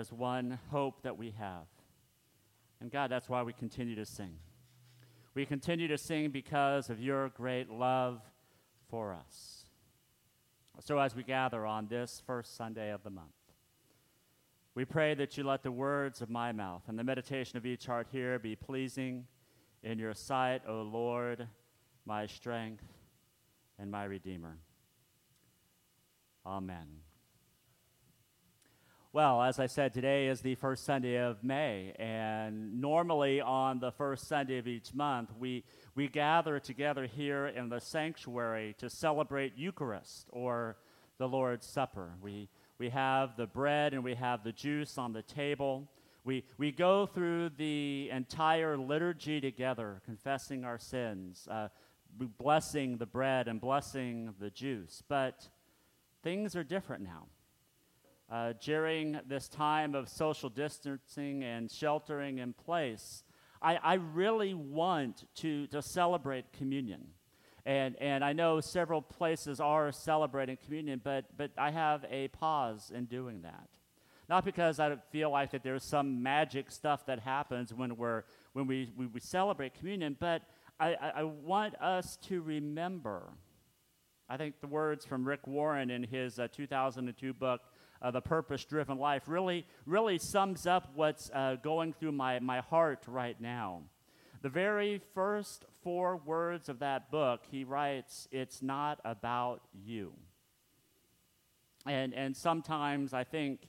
Is one hope that we have. And God, that's why we continue to sing. We continue to sing because of your great love for us. So, as we gather on this first Sunday of the month, we pray that you let the words of my mouth and the meditation of each heart here be pleasing in your sight, O Lord, my strength and my Redeemer. Amen. Well, as I said, today is the first Sunday of May, and normally on the first Sunday of each month, we, we gather together here in the sanctuary to celebrate Eucharist or the Lord's Supper. We, we have the bread and we have the juice on the table. We, we go through the entire liturgy together, confessing our sins, uh, blessing the bread and blessing the juice. But things are different now. Uh, during this time of social distancing and sheltering in place, I, I really want to, to celebrate communion. And, and I know several places are celebrating communion, but, but I have a pause in doing that. Not because I feel like that there's some magic stuff that happens when, we're, when we, we, we celebrate communion, but I, I, I want us to remember. I think the words from Rick Warren in his uh, 2002 book, uh, The Purpose Driven Life, really, really sums up what's uh, going through my, my heart right now. The very first four words of that book, he writes, It's not about you. And, and sometimes I think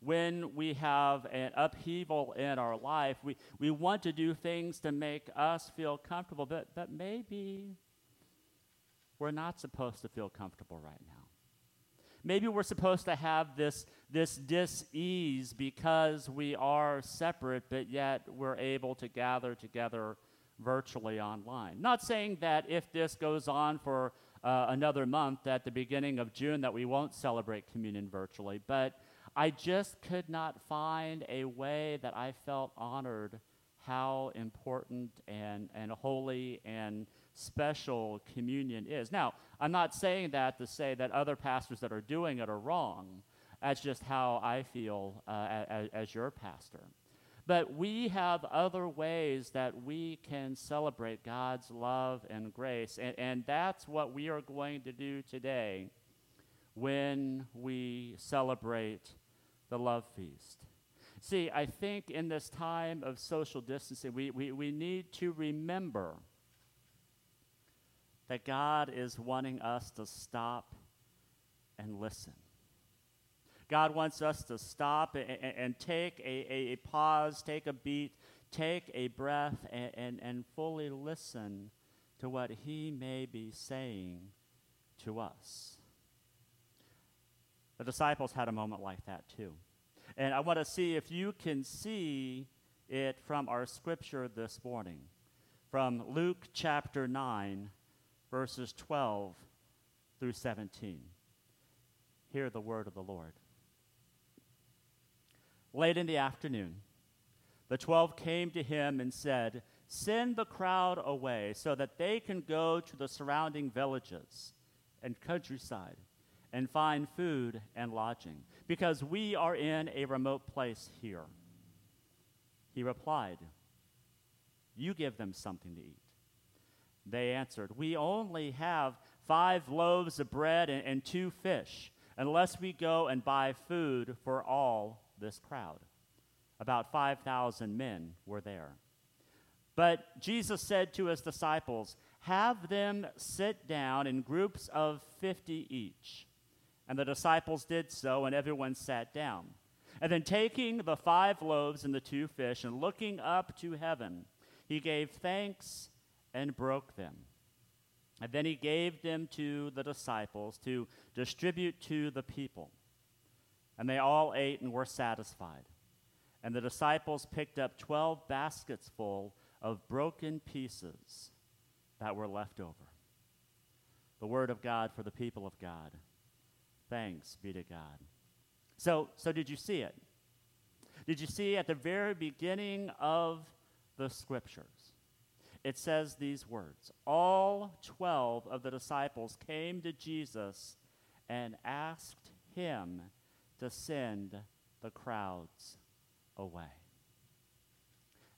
when we have an upheaval in our life, we, we want to do things to make us feel comfortable, but, but maybe we're not supposed to feel comfortable right now. Maybe we're supposed to have this, this dis-ease because we are separate, but yet we're able to gather together virtually online. Not saying that if this goes on for uh, another month at the beginning of June that we won't celebrate communion virtually, but I just could not find a way that I felt honored how important and, and holy and special communion is. Now, I'm not saying that to say that other pastors that are doing it are wrong. That's just how I feel uh, as, as your pastor. But we have other ways that we can celebrate God's love and grace, and, and that's what we are going to do today when we celebrate the love feast. See, I think in this time of social distancing, we, we, we need to remember that God is wanting us to stop and listen. God wants us to stop and, and, take a, a, a, pause, take a beat, take a breath, and, and, and fully listen to what He may be saying to us. The disciples had a moment like that too. And I want to see if you can see it from our scripture this morning, from Luke chapter 9, verses 12 through 17. Hear the word of the Lord. Late in the afternoon, the twelve came to him and said, Send the crowd away so that they can go to the surrounding villages and countryside and find food and lodging, because we are in a remote place here. He replied, You give them something to eat. They answered, We only have five loaves of bread and, and two fish, unless we go and buy food for all this crowd. About 5,000 men were there. But Jesus said to his disciples, Have them sit down in groups of 50 each. And the disciples did so, and everyone sat down. And then taking the five loaves and the two fish, and looking up to heaven, he gave thanks and broke them. And then he gave them to the disciples to distribute to the people. And they all ate and were satisfied. And the disciples picked up 12 baskets full of broken pieces that were left over. The word of God for the people of God. Thanks be to God. So, so did you see it? Did you see at the very beginning of the scriptures? It says these words All 12 of the disciples came to Jesus and asked him to send the crowds away.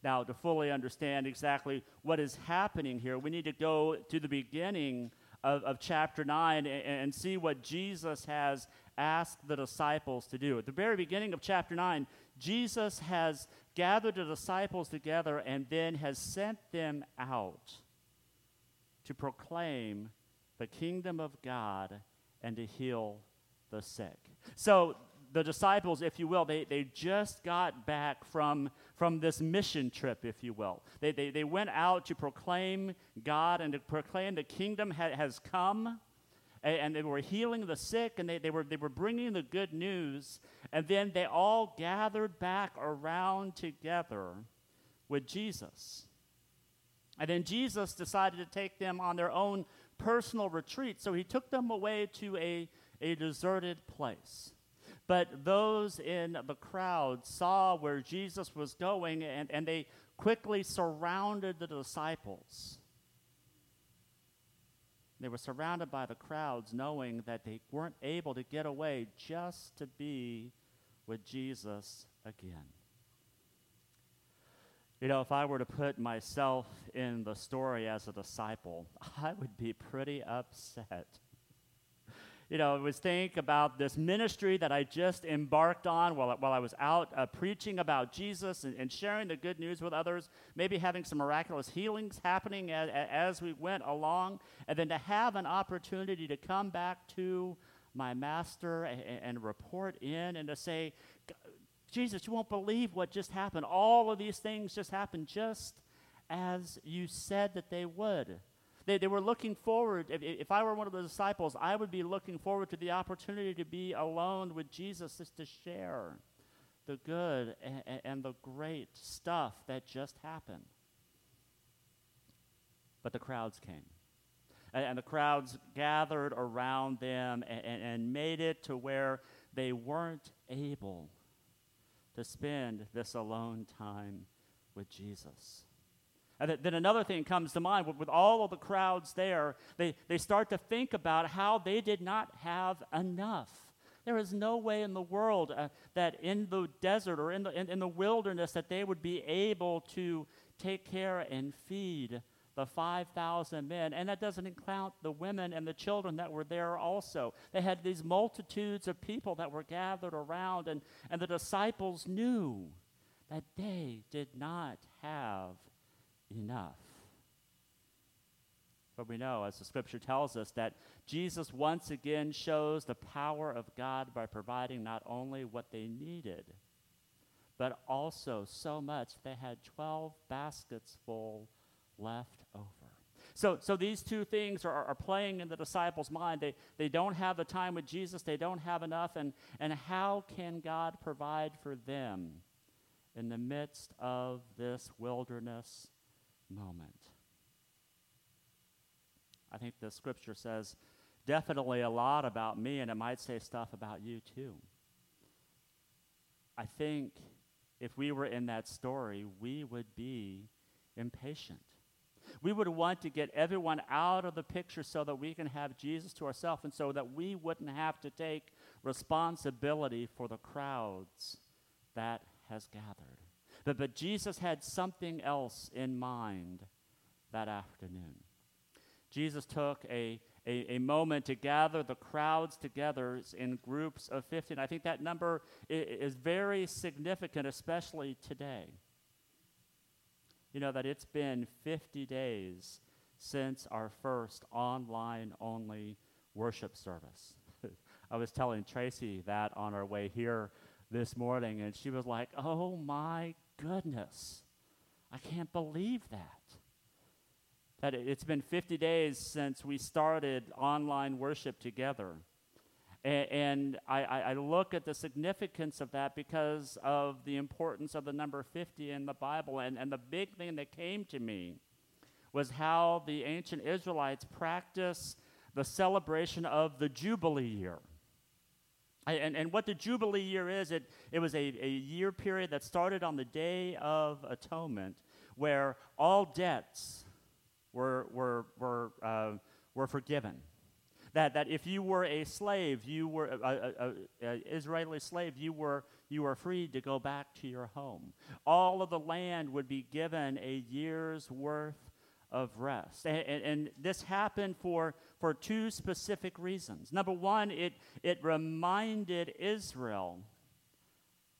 Now, to fully understand exactly what is happening here, we need to go to the beginning of, of chapter 9 and, and see what Jesus has asked the disciples to do. At the very beginning of chapter 9, Jesus has gathered the disciples together and then has sent them out to proclaim the kingdom of God and to heal the sick. So the disciples, if you will, they, they just got back from, from this mission trip, if you will. They, they, they went out to proclaim God and to proclaim the kingdom ha- has come. And, and they were healing the sick and they, they, were, they were bringing the good news. And then they all gathered back around together with Jesus. And then Jesus decided to take them on their own personal retreat. So he took them away to a, a deserted place. But those in the crowd saw where Jesus was going, and, and they quickly surrounded the disciples. They were surrounded by the crowds, knowing that they weren't able to get away just to be with Jesus again. You know, if I were to put myself in the story as a disciple, I would be pretty upset you know, I was think about this ministry that I just embarked on while, while I was out uh, preaching about Jesus and, and, sharing the good news with others, maybe having some miraculous healings happening as, as we went along, and then to have an opportunity to come back to my master and, and report in and to say, Jesus, you won't believe what just happened. All of these things just happened just as you said that they would. They, they were looking forward. If, if I were one of the disciples, I would be looking forward to the opportunity to be alone with Jesus, just to share the good and, and the great stuff that just happened. But the crowds came. And, and the crowds gathered around them and, and, and made it to where they weren't able to spend this alone time with Jesus. And then another thing comes to mind with, all of the crowds there, they, they start to think about how they did not have enough. There is no way in the world uh, that in the desert or in the, in, in the wilderness that they would be able to take care and feed the 5,000 men. And that doesn't count the women and the children that were there also. They had these multitudes of people that were gathered around, and, and the disciples knew that they did not have enough. But we know, as the scripture tells us, that Jesus once again shows the power of God by providing not only what they needed, but also so much they had 12 baskets full left over. So, so these two things are, are playing in the disciples' mind. They, they don't have the time with Jesus, they don't have enough, and, and how can God provide for them in the midst of this wilderness moment. I think the scripture says definitely a lot about me, and it might say stuff about you too. I think if we were in that story, we would be impatient. We would want to get everyone out of the picture so that we can have Jesus to ourselves and so that we wouldn't have to take responsibility for the crowds that has gathered. But, but Jesus had something else in mind that afternoon. Jesus took a, a, a, moment to gather the crowds together in groups of 50. And I think that number is, is very significant, especially today. You know, that it's been 50 days since our first online only worship service. I was telling Tracy that on our way here this morning, and she was like, Oh my goodness. I can't believe that. that it's been 50 days since we started online worship together. And, and I, I, look at the significance of that because of the importance of the number 50 in the Bible. And, and the big thing that came to me was how the ancient Israelites practiced the celebration of the Jubilee year. And, and what the Jubilee year is, it, it was a, a year period that started on the Day of Atonement, where all debts were, were, were, uh, were forgiven. That, that if you were a slave, you were an Israeli slave, you were, you were free to go back to your home. All of the land would be given a year's worth of rest. And, and, and, this happened for, for two specific reasons. Number one, it, it reminded Israel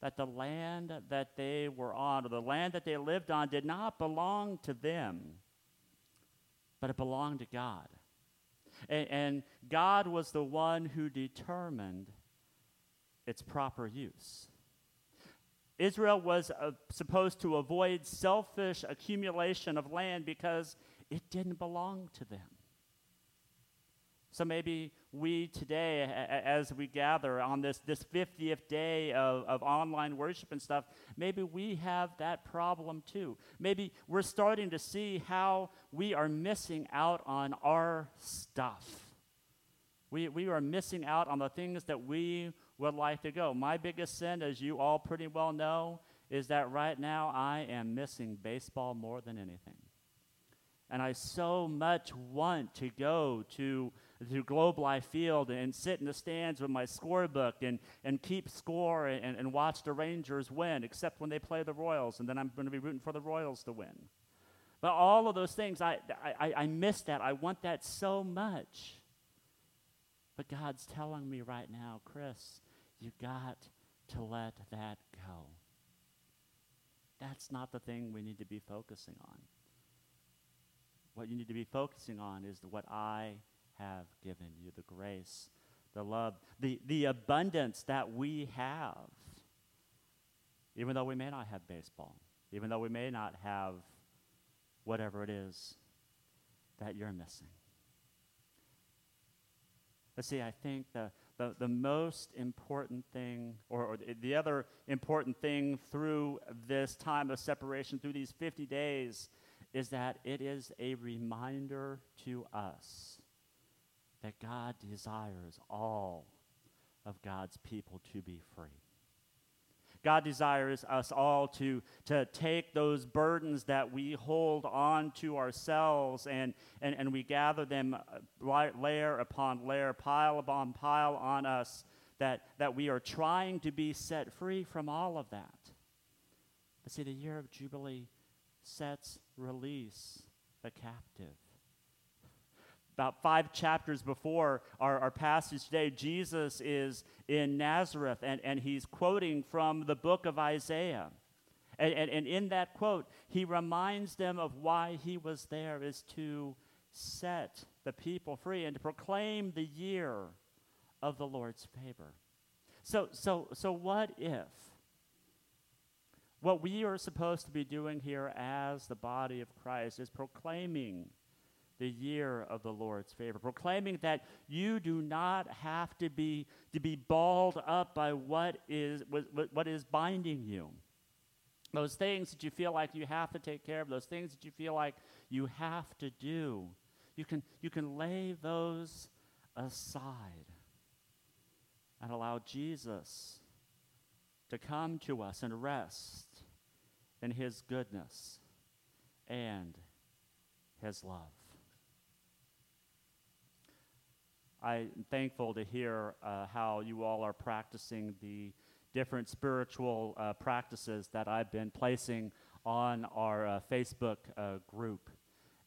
that the land that they were on, or the land that they lived on, did not belong to them, but it belonged to God. And, and God was the one who determined its proper use. Israel was uh, supposed to avoid selfish accumulation of land because it didn't belong to them. So maybe we today, as we gather on this, this 50th day of, of online worship and stuff, maybe we have that problem too. Maybe we're starting to see how we are missing out on our stuff. We, we are missing out on the things that we would like to go. My biggest sin, as you all pretty well know, is that right now I am missing baseball more than anything. And I so much want to go to, to Globe Life Field and sit in the stands with my scorebook and, and keep score and, and watch the Rangers win, except when they play the Royals, and then I'm going to be rooting for the Royals to win. But all of those things, I, I, I miss that. I want that so much. But God's telling me right now, Chris, you got to let that go. That's not the thing we need to be focusing on. What you need to be focusing on is what I have given you the grace, the love, the, the abundance that we have. Even though we may not have baseball, even though we may not have whatever it is that you're missing. But see, I think the, the, the most important thing, or, or the other important thing through this time of separation, through these 50 days, is that it is a reminder to us that God desires all of God's people to be free. God desires us all to, to take those burdens that we hold on to ourselves and, and, and we gather them uh, layer upon layer, pile upon pile on us, that, that we are trying to be set free from all of that. But see, the year of Jubilee sets release the captive about five chapters before our, our passage today, Jesus is in Nazareth and, and he's quoting from the book of Isaiah. And, and, and in that quote, he reminds them of why he was there is to set the people free and to proclaim the year of the Lord's favor. So, so, so what if what we are supposed to be doing here as the body of Christ is proclaiming the year of the Lord's favor, proclaiming that you do not have to be, to be balled up by what is, what, what is binding you. Those things that you feel like you have to take care of, those things that you feel like you have to do, you can, you can lay those aside and allow Jesus to come to us and rest in his goodness and his love. I'm thankful to hear uh, how you all are practicing the different spiritual uh, practices that I've been placing on our uh, Facebook uh, group,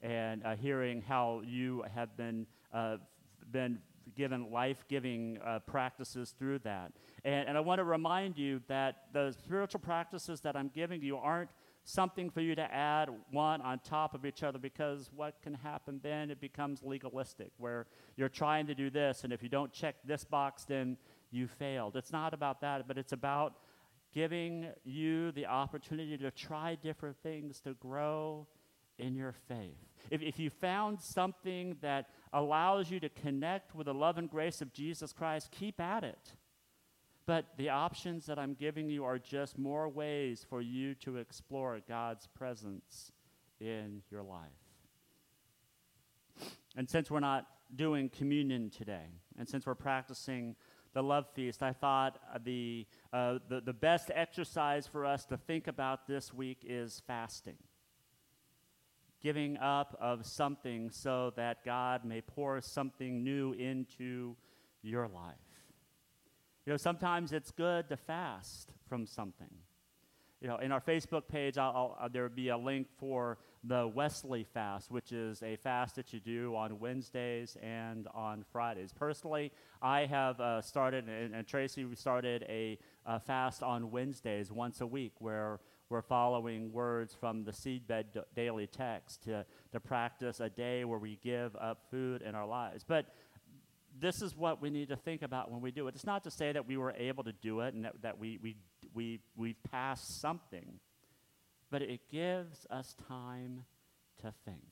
and uh, hearing how you have been uh, been given life-giving practices through that. And, and I want to remind you that the spiritual practices that I'm giving you aren't something for you to add one on top of each other because what can happen then it becomes legalistic where you're trying to do this and if you don't check this box then you failed it's not about that but it's about giving you the opportunity to try different things to grow in your faith, if, if you found something that allows you to connect with the love and grace of Jesus Christ, keep at it. But the options that I'm giving you are just more ways for you to explore God's presence in your life. And since we're not doing communion today, and since we're practicing the love feast, I thought the, uh, the, the best exercise for us to think about this week is fasting. Giving up of something so that God may pour something new into your life. You know, sometimes it's good to fast from something. You know, in our Facebook page, I'll, I'll, uh, there will be a link for the Wesley fast, which is a fast that you do on Wednesdays and on Fridays. Personally, I have uh, started, and, and, Tracy started a fast on Wednesdays once a week where we're following words from the Seedbed Daily Text to, to practice a day where we give up food in our lives. But this is what we need to think about when we do it. It's not to say that we were able to do it and that, that we, we, we, we passed something, but it gives us time to think.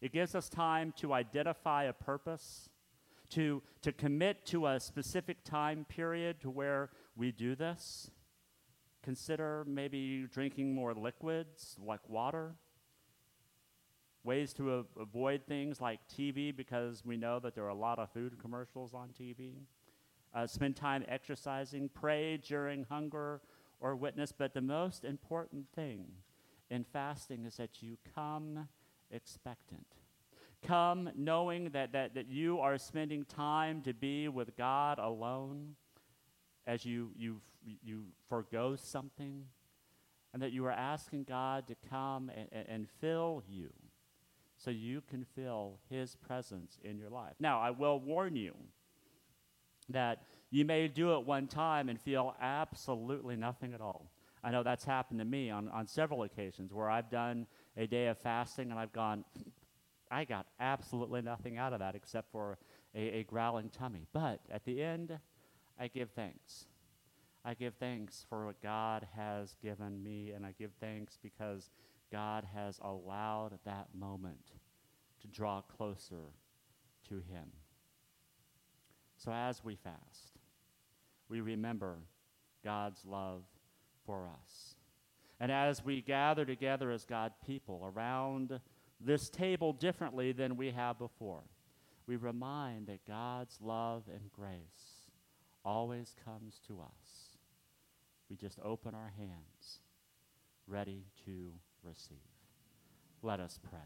It gives us time to identify a purpose, to, to commit to a specific time period to where we do this. Consider maybe drinking more liquids like water ways to a- avoid things like TV because we know that there are a lot of food commercials on TV. Uh, spend time exercising, pray during hunger or witness. But the most important thing in fasting is that you come expectant. Come knowing that, that, that you are spending time to be with God alone as you, you, you forego something, and that you are asking God to come and, and, and fill you so you can feel His presence in your life. Now, I will warn you that you may do it one time and feel absolutely nothing at all. I know that's happened to me on, on several occasions where I've done a day of fasting and I've gone, I got absolutely nothing out of that except for a, a growling tummy. But at the end, I give thanks. I give thanks for what God has given me, and I give thanks because God has allowed that moment to draw closer to Him. So as we fast, we remember God's love for us. And as we gather together as God people around this table differently than we have before, we remind that God's love and grace always comes to us. We just open our hands, ready to receive. Let us pray.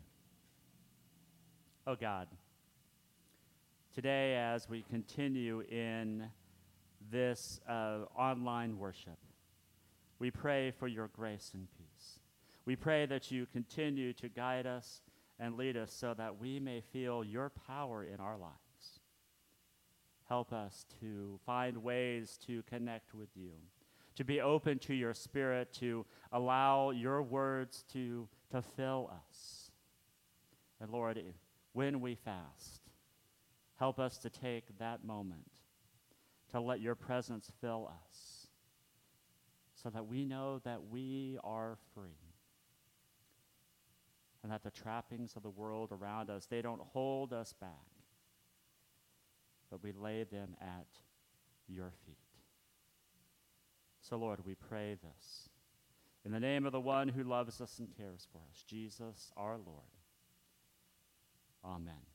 Oh God, today as we continue in this uh, online worship, we pray for your grace and peace. We pray that you continue to guide us and lead us so that we may feel your power in our lives. Help us to find ways to connect with you to be open to your spirit, to allow your words to, to fill us. And Lord, when we fast, help us to take that moment to let your presence fill us so that we know that we are free and that the trappings of the world around us they don't hold us back but we lay them at your feet so, Lord, we pray this. In the name of the one who loves us and cares for us, Jesus our Lord. Amen.